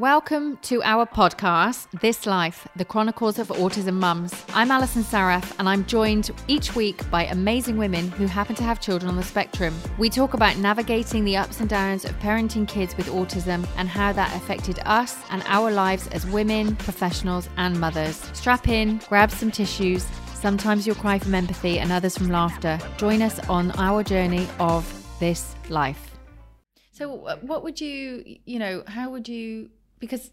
Welcome to our podcast, This Life, the Chronicles of Autism Mums. I'm Alison Saraf, and I'm joined each week by amazing women who happen to have children on the spectrum. We talk about navigating the ups and downs of parenting kids with autism and how that affected us and our lives as women, professionals, and mothers. Strap in, grab some tissues. Sometimes you'll cry from empathy and others from laughter. Join us on our journey of this life. So, uh, what would you, you know, how would you because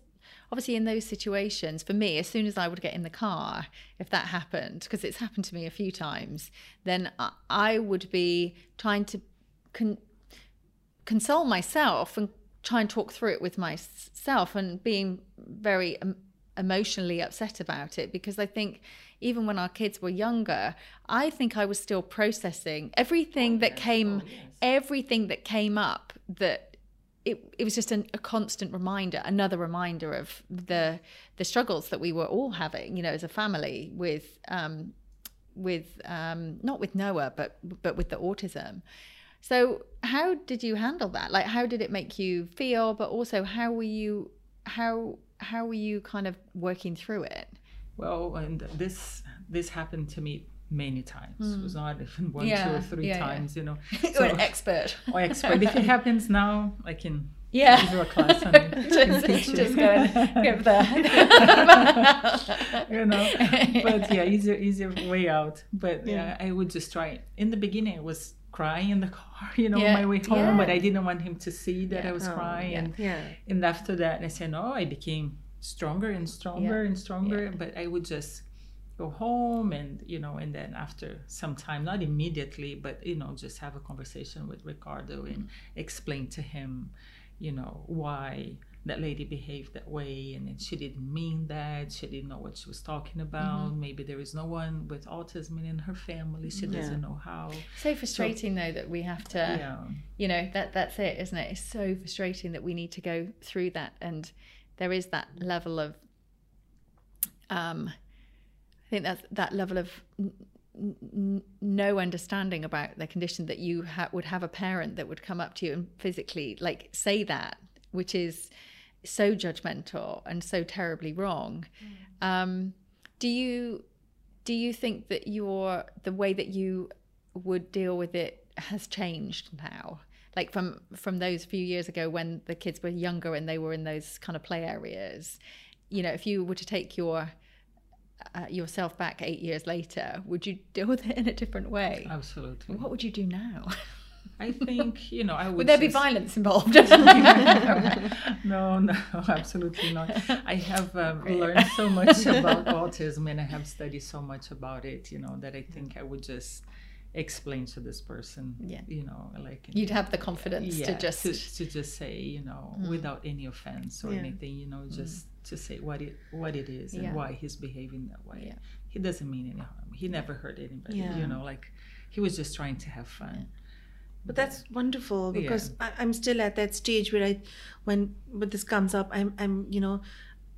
obviously in those situations for me as soon as i would get in the car if that happened because it's happened to me a few times then i would be trying to con- console myself and try and talk through it with myself and being very um, emotionally upset about it because i think even when our kids were younger i think i was still processing everything oh, that came oh, yes. everything that came up that it, it was just an, a constant reminder, another reminder of the the struggles that we were all having, you know, as a family with um, with um, not with Noah, but but with the autism. So how did you handle that? Like, how did it make you feel? But also, how were you how how were you kind of working through it? Well, and this this happened to me many times. Mm. It was not even one, yeah, two, or three yeah, times. Yeah. You know, so, an expert. Or expert. if it happens now, I can. Yeah. Give you a class on it. just, just go and give the. you know, but yeah, easier, easier way out. But yeah, I would just try. In the beginning, it was crying in the car, you know, yeah. my way home, yeah. but I didn't want him to see that yeah. I was oh, crying. And, yeah. and after that, I said, no, I became stronger and stronger and stronger. But I would just go home and you know and then after some time not immediately but you know just have a conversation with ricardo and mm-hmm. explain to him you know why that lady behaved that way and then she didn't mean that she didn't know what she was talking about mm-hmm. maybe there is no one with autism in her family she yeah. doesn't know how so frustrating so, though that we have to yeah. you know that that's it isn't it it's so frustrating that we need to go through that and there is that level of um I think that's that level of n- n- no understanding about the condition that you ha- would have a parent that would come up to you and physically like say that, which is so judgmental and so terribly wrong. Mm. Um, do you do you think that your the way that you would deal with it has changed now? Like from from those few years ago when the kids were younger and they were in those kind of play areas, you know, if you were to take your uh, yourself back eight years later, would you deal with it in a different way? Absolutely. What would you do now? I think you know I would. Would there just... be violence involved? no, no, absolutely not. I have um, learned so much about autism, and I have studied so much about it. You know that I think I would just explain to this person. Yeah. You know, like you'd have the confidence yeah, to just to, to just say, you know, mm. without any offense or yeah. anything. You know, just. Mm to say what it what it is and why he's behaving that way. Yeah. He doesn't mean any harm. He never hurt anybody. Yeah. You know, like he was just trying to have fun. But that's wonderful because I, I'm still at that stage where I, when when this comes up, I'm I'm you know,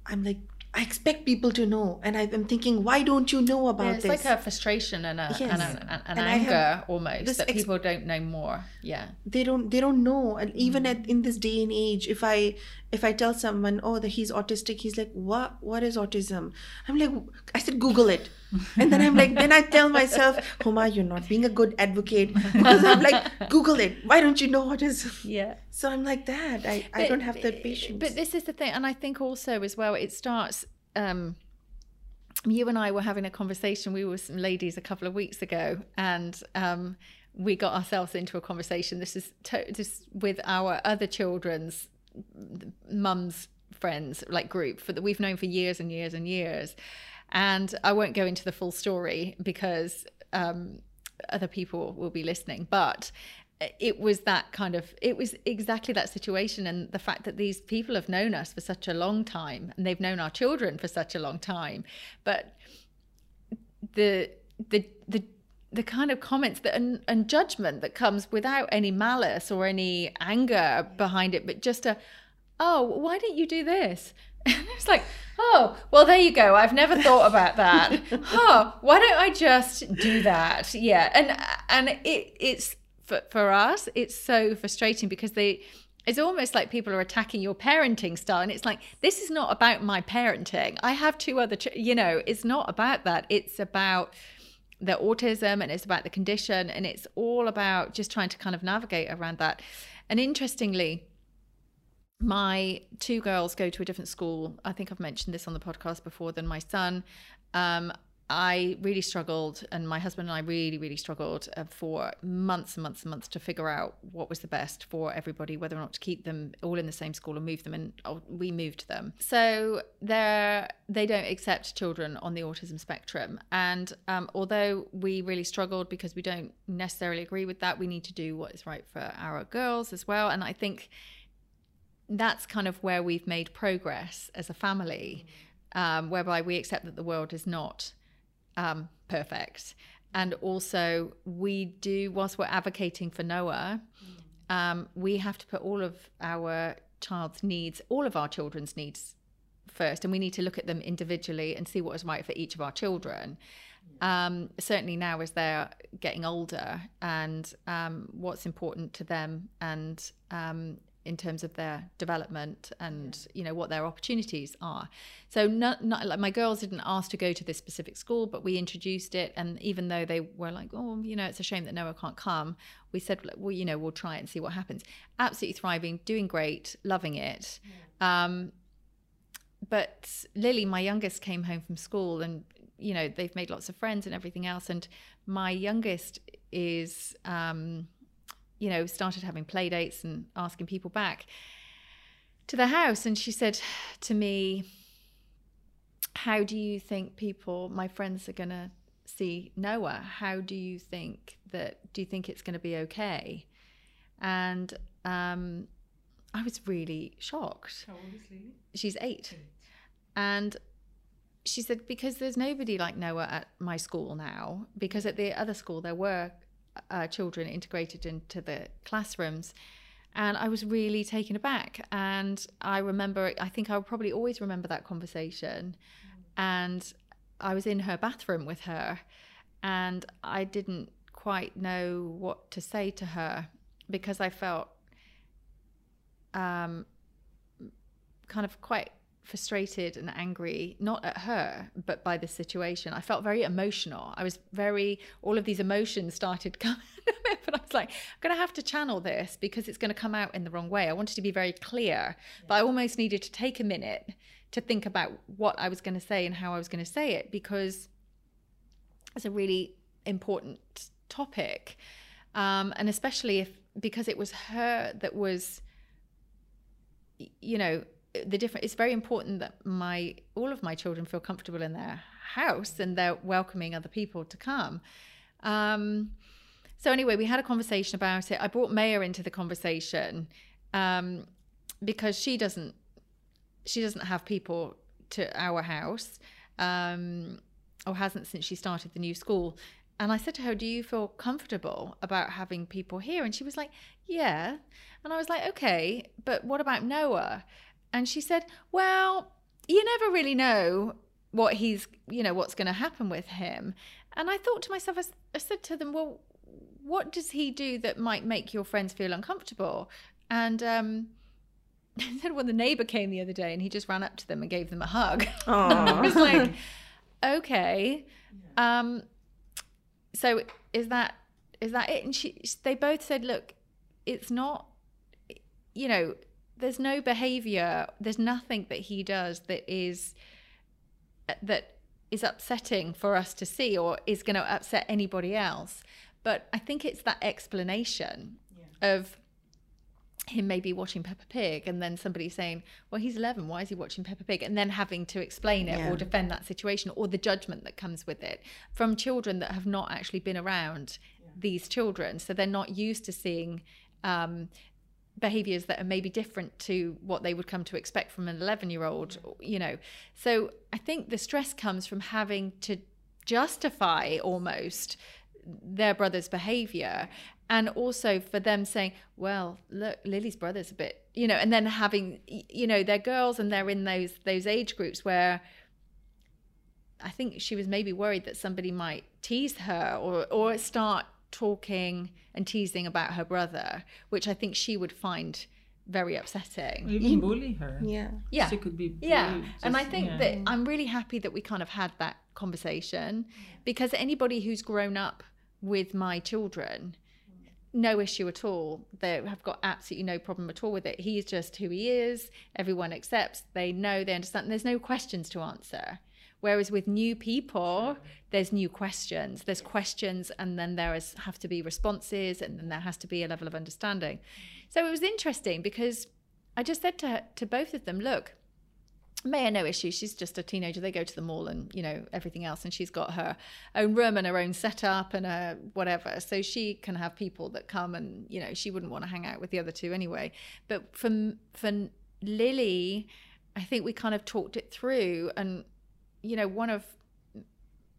I'm like I expect people to know, and I'm thinking, why don't you know about yeah, it's this? It's like a frustration and a yes. and, a, an, anger almost that ex- people don't know more. Yeah, they don't they don't know, and even mm. at in this day and age, if I if I tell someone, oh, that he's autistic, he's like, what what is autism? I'm like, I said, Google it, and then I'm like, then I tell myself, Huma, you're not being a good advocate because I'm like, Google it. Why don't you know what is? Yeah. So I'm like that. I but, I don't have the patience. But this is the thing, and I think also as well, it starts um, you and I were having a conversation. We were some ladies a couple of weeks ago, and um, we got ourselves into a conversation. This is to- this with our other children's mums friends like group for that we've known for years and years and years. And I won't go into the full story because um, other people will be listening. But it was that kind of it was exactly that situation and the fact that these people have known us for such a long time and they've known our children for such a long time but the the the the kind of comments that and, and judgment that comes without any malice or any anger behind it but just a oh why didn't you do this and it's like oh well there you go. I've never thought about that. Oh why don't i just do that? Yeah and and it it's for, for us it's so frustrating because they it's almost like people are attacking your parenting style and it's like this is not about my parenting. I have two other ch- you know it's not about that. It's about the autism and it's about the condition and it's all about just trying to kind of navigate around that. And interestingly my two girls go to a different school i think i've mentioned this on the podcast before than my son um, I really struggled, and my husband and I really, really struggled uh, for months and months and months to figure out what was the best for everybody, whether or not to keep them all in the same school or move them. And oh, we moved them. So they they don't accept children on the autism spectrum. And um, although we really struggled because we don't necessarily agree with that, we need to do what is right for our girls as well. And I think that's kind of where we've made progress as a family, um, whereby we accept that the world is not um, perfect. And also, we do, whilst we're advocating for Noah, um, we have to put all of our child's needs, all of our children's needs first, and we need to look at them individually and see what is right for each of our children. Um, certainly now as they're getting older and um, what's important to them and um, in terms of their development and you know what their opportunities are. So not, not like my girls didn't ask to go to this specific school but we introduced it. And even though they were like oh you know it's a shame that noah can't come we said well you know we'll try it and see what happens. Absolutely thriving doing great loving it. Yeah. um, but lily my youngest came home from school and you know they've made lots of friends and everything else. And my youngest is um, you know, started having play dates and asking people back to the house. And she said to me, How do you think people, my friends, are going to see Noah? How do you think that, do you think it's going to be okay? And um, I was really shocked. How old is Lily? She's eight. eight. And she said, because there's nobody like Noah at my school now, because at the other school there were uh, children integrated into the classrooms. And I was really taken aback. And I remember, I think I'll probably always remember that conversation. And I was in her bathroom with her, and I didn't quite know what to say to her because I felt um, kind of quite frustrated and angry, not at her, but by the situation. I felt very emotional. I was very, all of these emotions started coming, but I was like, I'm going to have to channel this because it's going to come out in the wrong way. I wanted to be very clear, yeah. but I almost needed to take a minute to think about what I was going to say and how I was going to say it because it's a really important topic. Um, and especially if, because it was her that was, you know, the different it's very important that my all of my children feel comfortable in their house and they're welcoming other people to come um, so anyway we had a conversation about it i brought maya into the conversation um, because she doesn't she doesn't have people to our house um, or hasn't since she started the new school and I said to her, Do you feel comfortable about having people here? And she was like, Yeah. And I was like, Okay, but what about Noah? And she said, Well, you never really know what he's, you know, what's going to happen with him. And I thought to myself, I said to them, Well, what does he do that might make your friends feel uncomfortable? And um, said, Well, the neighbor came the other day and he just ran up to them and gave them a hug. I was like, Okay. Um, so is that is that it? And she, they both said, Look, it's not, you know, there's no behavior there's nothing that he does that is that is upsetting for us to see or is going to upset anybody else but i think it's that explanation yeah. of him maybe watching Peppa Pig and then somebody saying, Well, he's 11, why is he watching Peppa Pig? And then having to explain it yeah. or defend that situation or the judgment that comes with it from children that have not actually been around yeah. these children. So they're not used to seeing um, behaviors that are maybe different to what they would come to expect from an 11 year old mm. you know. So i think the stress comes from having to justify almost their brother's behavior and also for them saying well look lily's brother's a bit you know and then having you know they're girls and they're in those those age groups where i think she was maybe worried that somebody might tease her or or start talking and teasing about her brother, which I think she would find very upsetting. Even you, bully her. Yeah. Yeah. She could be. yeah. Just, and I think yeah. that I'm really happy that we kind of had that conversation because anybody who's grown up with my children, no issue at all. They have got absolutely no problem at all with it. He's just who he is. Everyone accepts. They know. They understand. There's no questions to answer. Whereas with new people, there's new questions. There's questions, and then there is have to be responses, and then there has to be a level of understanding. So it was interesting because I just said to to both of them, look, Maya, no issue. She's just a teenager. They go to the mall and you know everything else, and she's got her own room and her own setup and whatever. So she can have people that come, and you know she wouldn't want to hang out with the other two anyway. But for for Lily, I think we kind of talked it through, and you know one of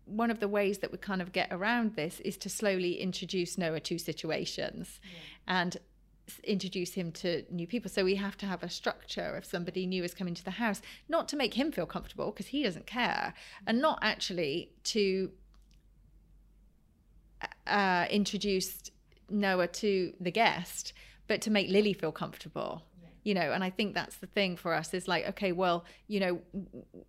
one of the ways that we kind of get around this is to slowly introduce Noah to situations, yeah. and introduce him to new people. So we have to have a structure if somebody new is coming to the house, not to make him feel comfortable because he doesn't care, and not actually to uh, introduce Noah to the guest, but to make Lily feel comfortable. You know, and I think that's the thing for us is like, okay, well, you know,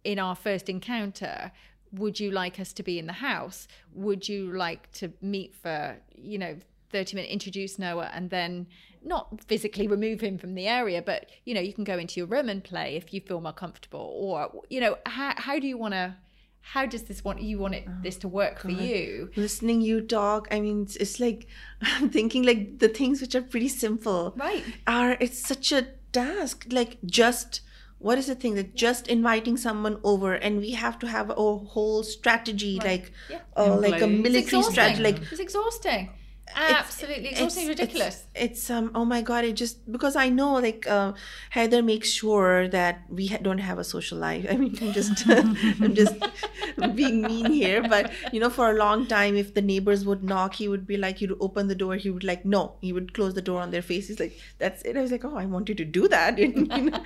in our first encounter, would you like us to be in the house? Would you like to meet for, you know, 30 minute introduce Noah and then not physically remove him from the area, but you know, you can go into your room and play if you feel more comfortable. Or, you know, how, how do you want to how does this want you want it oh, this to work for you listening you talk i mean it's, it's, like i'm thinking like the things which are pretty simple right are it's such a task like just what is the thing that just inviting someone over and we have to have a whole strategy right. like yeah. uh, like a military strategy like it's exhausting absolutely it's, it's, ridiculous. It's, it's, um oh my god, it just because I know like uh, Haider makes sure that we ha- don't have a social life. I mean, I'm just I'm just being mean here, but you know, for a long time, if the neighbors would knock, he would be like, he'd open the door, he would like no, he would close the door on their faces, like that's it. I was like, oh, I want you to do that, you know,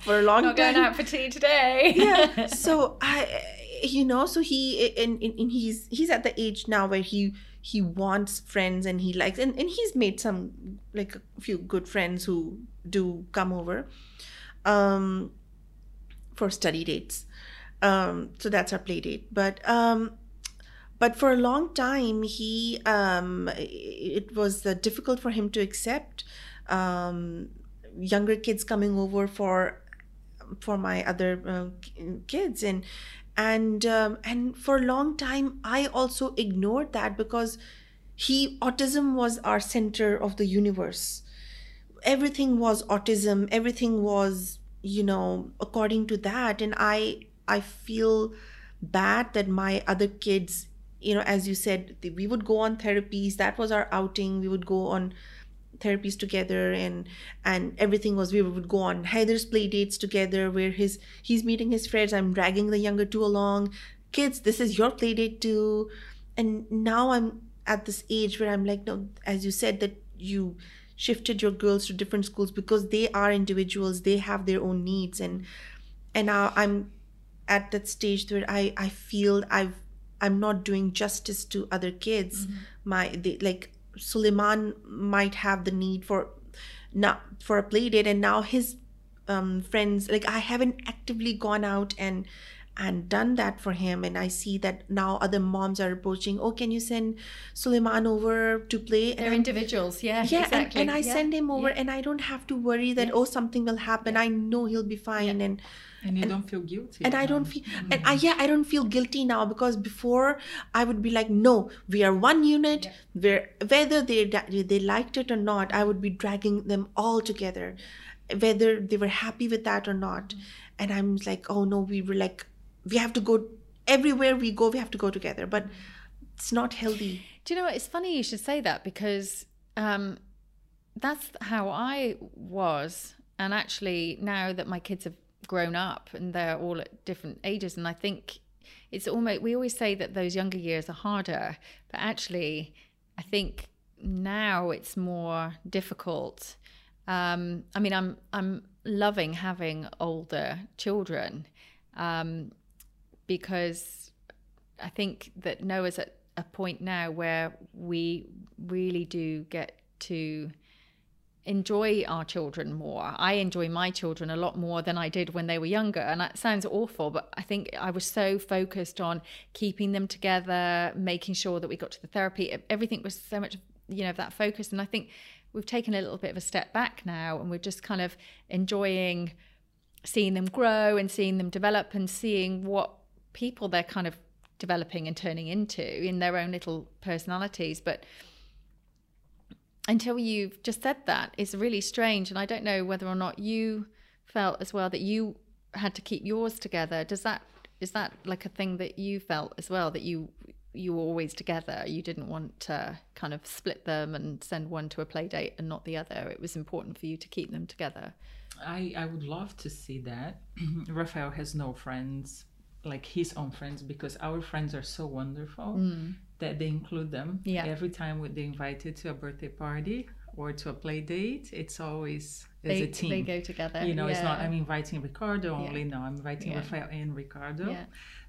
for a long Not time. Going out for tea today. yeah. So I, you know, so he and, and he's he's at the age now where he he wants friends and he likes and, and he's made some like a few good friends who do come over um for study dates. Um so that's our play date. But um but for a long time he um it was uh, difficult for him to accept um younger kids coming over for for my other uh, kids. And and um, and for a long time i also ignored that because he autism was our center of the universe. Everything was autism. Everything was you know according to that. And i i feel bad that my other kids you know as you said we would go on therapies. That was our outing. We would go on therapies together and and everything was we would go on Haider's play dates together where his he's meeting his friends. I'm dragging the younger two along. Kids this is your play date too. And now I'm at this age where I'm like no as you said that you shifted your girls to different schools because they are individuals. They have their own needs. And and now I'm at that stage where I I feel I've I'm not doing justice to other kids. Mm-hmm. my they like Suleiman might have the need for not for a play date. And now his um, friends like I haven't actively gone out and and done that for him and I see that now other moms are approaching oh can you send Suleiman over to play they're and individuals yeah yeah exactly. and, and I yeah. send him over yeah. and I don't have to worry that oh something will happen I know he'll be fine and and you and, don't feel guilty and i don't feel mm-hmm. and i yeah i don't feel guilty now because before i would be like no we are one unit yeah. where whether they they liked it or not i would be dragging them all together whether they were happy with that or not mm-hmm. and i'm like oh no we were like we have to go everywhere we go we have to go together but it's not healthy do you know what it's funny you should say that because um that's how i was and actually now that my kids have grown up and they're all at different ages. And I think it's almost, we always say that those younger years are harder, but actually, I think now it's more difficult. Um, I mean, I'm I'm loving having older children um, because I think that Noah's at a point now where we really do get to enjoy our children more. I enjoy my children a lot more than I did when they were younger. And that sounds awful, but I think I was so focused on keeping them together, making sure that we got to the therapy. Everything was so much, you know, that focus. And I think we've taken a little bit of a step back now and we're just kind of enjoying seeing them grow and seeing them develop and seeing what people they're kind of developing and turning into in their own little personalities. But until you've just said that, it's really strange. And I don't know whether or not you felt as well that you had to keep yours together. Does that is that like a thing that you felt as well that you you were always together? You didn't want to kind of split them and send one to a play date and not the other. It was important for you to keep them together. I I would love to see that. Raphael has no friends like his own friends because our friends are so wonderful mm. that they include them. Yeah. Every time they invited to a birthday party or to a play date, it's always as they, a team. They go together. You know, yeah. it's not I'm inviting Ricardo only. Yeah. No, I'm inviting. Raphael and Ricardo.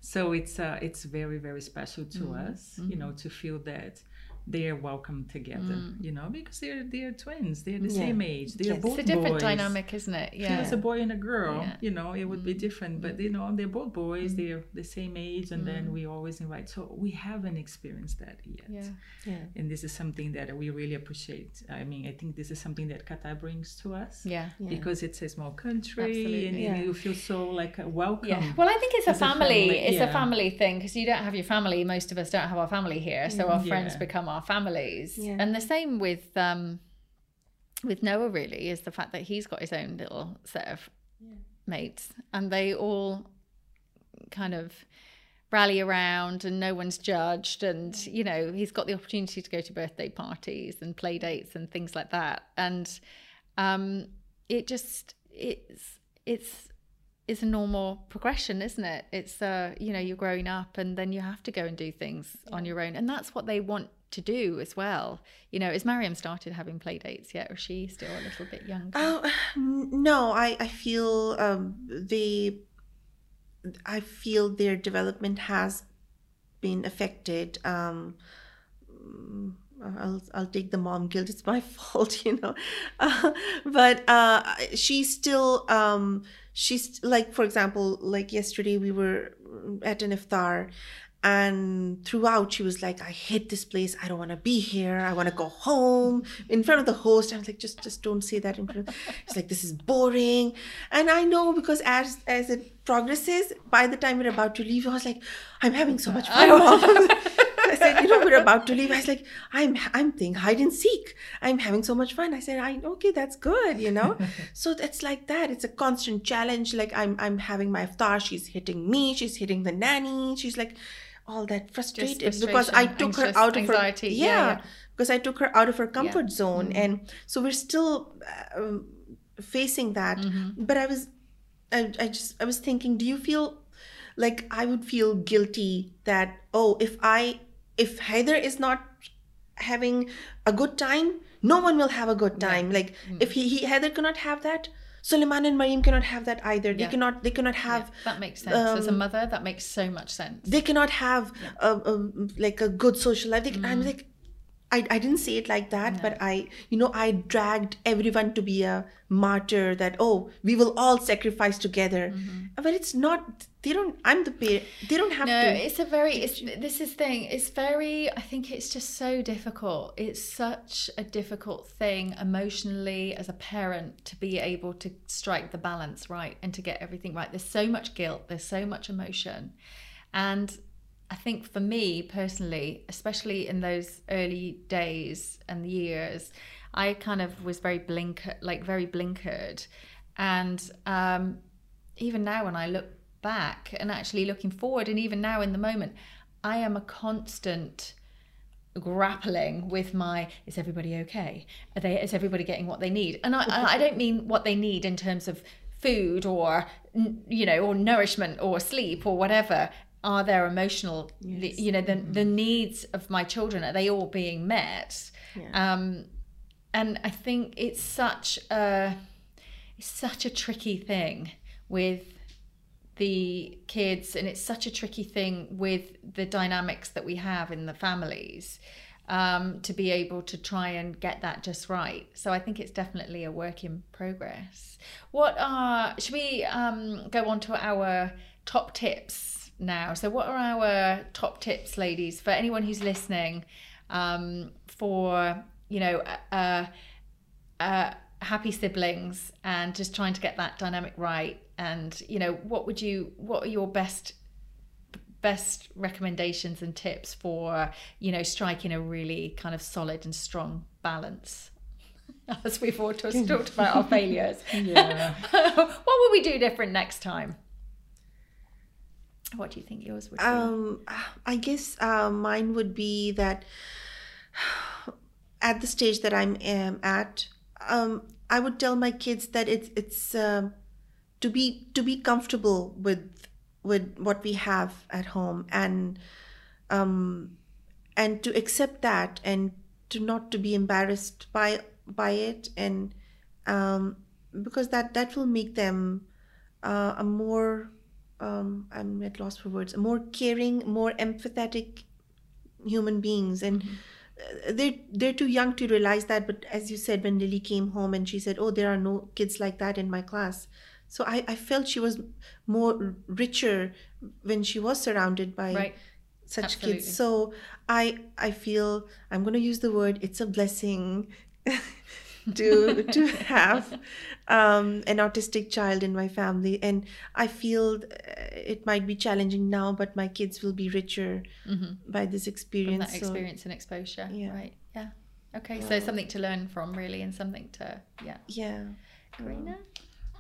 So it's uh, it's very very special to mm. us. Mm-hmm. You know, to feel that they're welcome together, mm. you know, because they're they're twins, they're the yeah. same age, they're yes. both It's a different boys. dynamic, isn't it? Yeah, it's a boy and a girl, yeah. you know, it would mm. be different, but you know, they're both boys, mm. they're the same age, and then mm. we always invite. So we haven't experienced that yet, yeah, yeah. And this is something that we really appreciate. I mean, I think this is something that Qatar brings to us, yeah, because it's a small country, Absolutely. and yeah. you feel so like welcome. Yeah. Well, I think it's a family. a family. It's a family thing because you don't have your family. Most of us don't have our family here, so our friends become our our families. Yeah. And the same with um, with Noah really is the fact that he's got his own little set of yeah. mates and they all kind of rally around and no one's judged and you know he's got the opportunity to go to birthday parties and play dates and things like that and um, it just it's it's it's a normal progression isn't it it's uh you know you're growing up and then you have to go and do things yeah. on your own and that's what they want to do as well. You know, is Mariam started having play dates yet, or is she still a little bit younger? Oh no, I I feel um, they, I feel their development has been affected. Um, I'll I'll take the mom guilt. It's my fault, you know. Uh, but uh, she's still um, she's like for example, like yesterday we were at an iftar and throughout she was like i hate this place i don't want to be here i want to go home in front of the host i was like just just don't say that in front of it's like this is boring and i know because as as it progresses by the time we're about to leave i was like i'm having so much fun I said, you know, we're about to leave. I was like, I'm I'm playing hide and seek. I'm having so much fun. I said, I okay, that's good, you know. so it's like that. It's a constant challenge. Like I'm I'm having my iftar. She's hitting me. She's hitting the nanny. She's like, all that frustrated because I took her out of anxiety. her yeah, yeah, yeah, because I took her out of her comfort yeah. zone, mm-hmm. and so we're still um, facing that. Mm-hmm. But I was, I, I just I was thinking, do you feel like I would feel guilty that oh, if I if Haider is not having a good time, no one will have a good time. Like mm-hmm. if he, he Haider cannot have that Suleiman and Mariam cannot have that either. They yeah. cannot. They cannot have. Yeah, that makes sense. Um, As a um, mother, that makes so much sense. They cannot have yeah. a, a, like a good social life. They, mm. I'm like, I, I didn't say it like that, no. but I, you know, I dragged everyone to be a martyr that, oh, we will all sacrifice together. Mm-hmm. But it's not, they don't, I'm the parent, they don't have no, to. No, it's a very, it's, this is thing, it's very, I think it's just so difficult. It's such a difficult thing emotionally as a parent to be able to strike the balance right and to get everything right. There's so much guilt, there's so much emotion. And I think for me personally, especially in those early days and years, I kind of was very blinker, like very blinkered, and um, even now when I look back and actually looking forward, and even now in the moment, I am a constant grappling with my is everybody okay? Are they is everybody getting what they need? And I, I don't mean what they need in terms of food or you know or nourishment or sleep or whatever are their emotional yes. you know the, mm-hmm. the needs of my children are they all being met yeah. um and i think it's such a it's such a tricky thing with the kids and it's such a tricky thing with the dynamics that we have in the families um, to be able to try and get that just right. So I think it's definitely a work in progress. What are, should we um, go on to our top tips now? So, what are our top tips, ladies, for anyone who's listening um, for, you know, uh, uh, happy siblings and just trying to get that dynamic right? And, you know, what would you, what are your best best recommendations and tips for you know striking a really kind of solid and strong balance as we've all talked, about our failures yeah what would we do different next time what do you think yours would be? Um i guess uh, mine would be that at the stage that i'm um, at um i would tell my kids that it's it's uh, to be to be comfortable with with what we have at home and um, and to accept that and to not to be embarrassed by by it and um, because that that will make them uh, a more um, I'm at loss for words, more caring, more empathetic human beings and. Mm-hmm. They're they're too young to realize that, but as you said, when Lily came home and she said, "Oh, there are no kids like that in my class," So I, I felt she was more richer when she was surrounded by right. such Absolutely. kids. So I I feel I'm going to use the word it's a blessing to to have um, an autistic child in my family, and I feel uh, it might be challenging now, but my kids will be richer mm-hmm. by this experience. From that so, experience and exposure, yeah. right? Yeah. Okay, yeah. so something to learn from, really, and something to yeah. Yeah. Karina.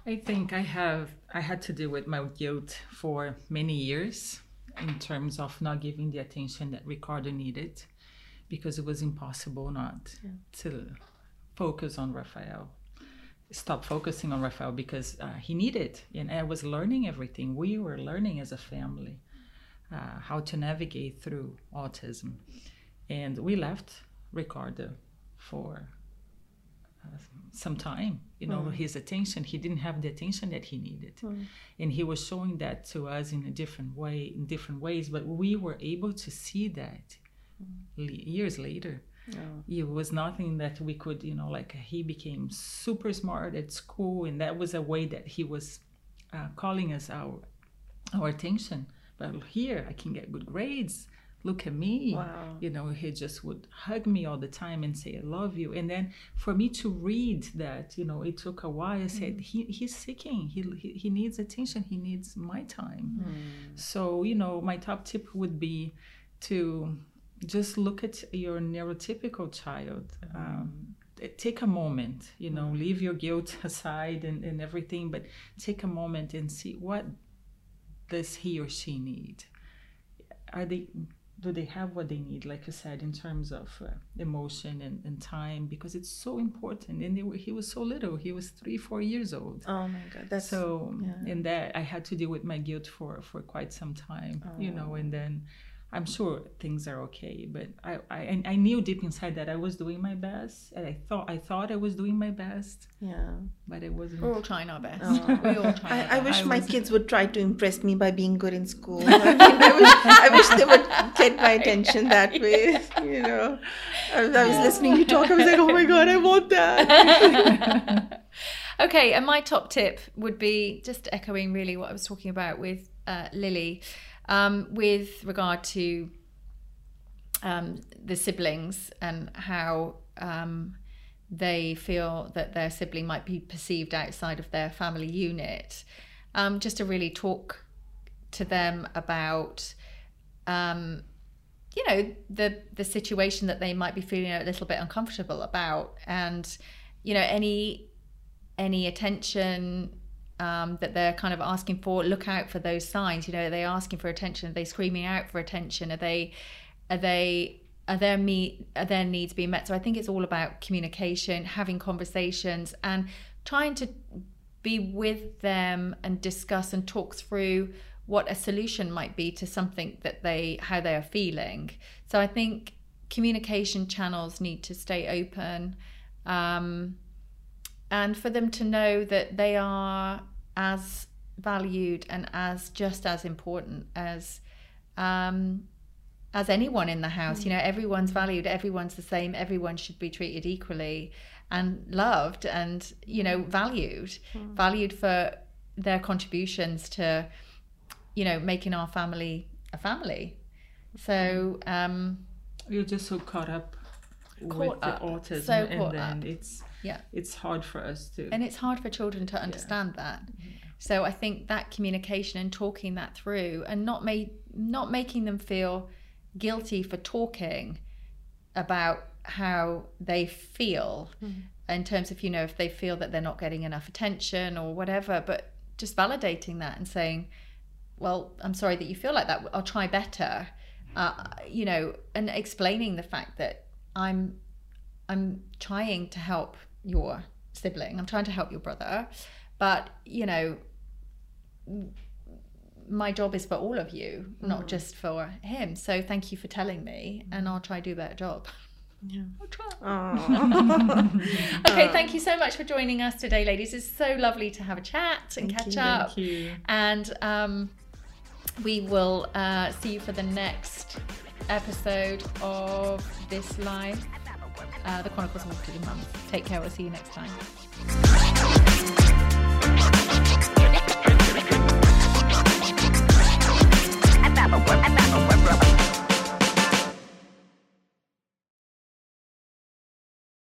I think I have I had to deal with my guilt for many years in terms of not giving the attention that Ricardo needed because it was impossible not yeah. to focus on Raphael. Stop focusing on Raphael because uh, he needed, and I was learning everything. We were learning as a family uh, how to navigate through autism, and we left Ricardo for some time you know mm. his attention he didn't have the attention that he needed mm. and he was showing that to us in a different way in different ways but we were able to see that mm. years later oh. it was nothing that we could you know like he became super smart at school and that was a way that he was uh, calling us our our attention but here i can get good grades look at me wow. you know he just would hug me all the time and say i love you and then for me to read that you know it took a while i said mm. he, he's seeking he, he, he needs attention he needs my time mm. so you know my top tip would be to just look at your neurotypical child um, take a moment you know mm. leave your guilt aside and, and everything but take a moment and see what does he or she need are they do they have what they need like you said in terms of uh, emotion and, and time because it's so important and were, he was so little he was three four years old oh my god that's so yeah. in that i had to deal with my guilt for for quite some time oh. you know and then I'm sure things are okay, but I, I I knew deep inside that I was doing my best, and I thought I thought I was doing my best. Yeah, but it wasn't. We're all trying our best. Oh. we all try. I, I wish I my kids would try to impress me by being good in school. I, mean, I, wish, I wish they would get my attention that way. You know, I was, I was listening to talk. I was like, oh my god, I want that. okay, and my top tip would be just echoing really what I was talking about with uh, Lily um, with regard to um, the siblings and how um, they feel that their sibling might be perceived outside of their family unit, um, just to really talk to them about, um, you know, the the situation that they might be feeling a little bit uncomfortable about, and you know, any any attention um, that they're kind of asking for look out for those signs you know are they asking for attention? Are they screaming out for attention? Are they are they are their me are their needs being met? So i think it's all about communication having conversations and trying to be with them and discuss and talk through what a solution might be to something that they how they are feeling. So i think communication channels need to stay open um, and for them to know that they are as valued and as just as important as um, as anyone in the house. You know, everyone's valued, everyone's the same, everyone should be treated equally and loved and, you know, valued, mm. valued for their contributions to, you know, making our family a family. So, um, you're just so caught up caught with up. the autism so and then up. it's yeah it's hard for us to and it's hard for children to understand yeah. that mm-hmm. so i think that communication and talking that through and not made not making them feel guilty for talking about how they feel mm-hmm. in terms of you know if they feel that they're not getting enough attention or whatever but just validating that and saying well i'm sorry that you feel like that i'll try better uh, you know and explaining the fact that i'm i'm trying to help your sibling i'm trying to help your brother but you know my job is for all of you, mm. not just for him. So thank you for telling me, and I'll try to do a better job. Yeah. I'll try. okay, thank you so much for joining us today, ladies. It's so lovely to have a chat and thank catch you, up. Thank you. And um, we will uh, see you for the next episode of this live, uh, the Chronicles of Wicked Mum. Take care. We'll see you next time.